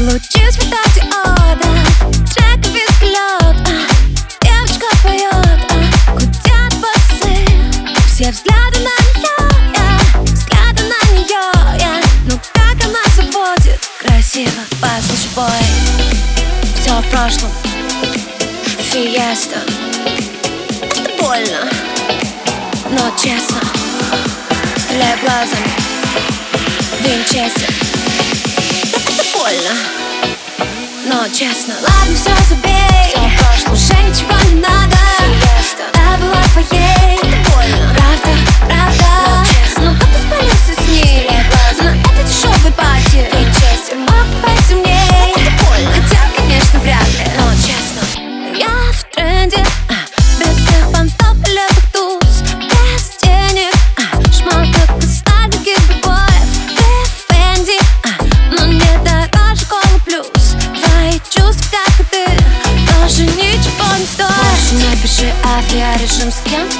Лучи цветов диода Трек визглет Девочка поет а, Гудят басы. Все взгляды на нее Взгляды на нее Ну как она заводит? Красиво, послушай, бой Все в прошлом. Фиеста. Это больно Но честно. Стреляю глазами. Винчестер больно. Но честно. Ладно, все забей. Все в прошлом Уже ничего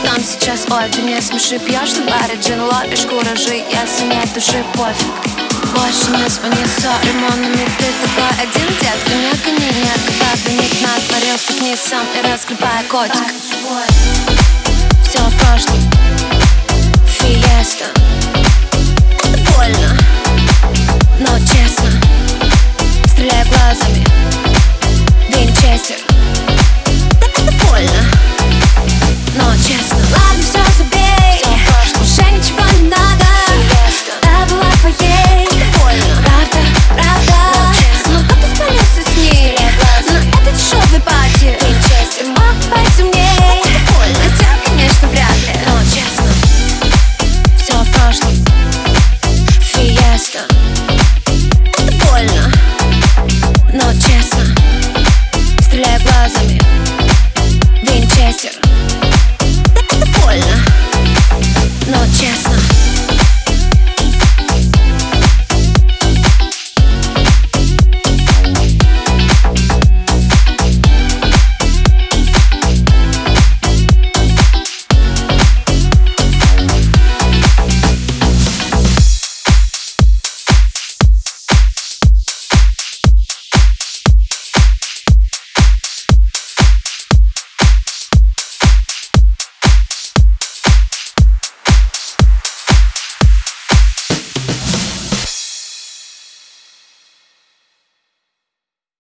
там сейчас Ой, ты не смеши, пьешь на баре джин Ловишь куражи, если нет души, пофиг. Больше не звони сори, монами Ты такой один, детка, не гони Нет, когда ник натворился к ней сам И разгребай котик. Все в прошлом. Фиеста system.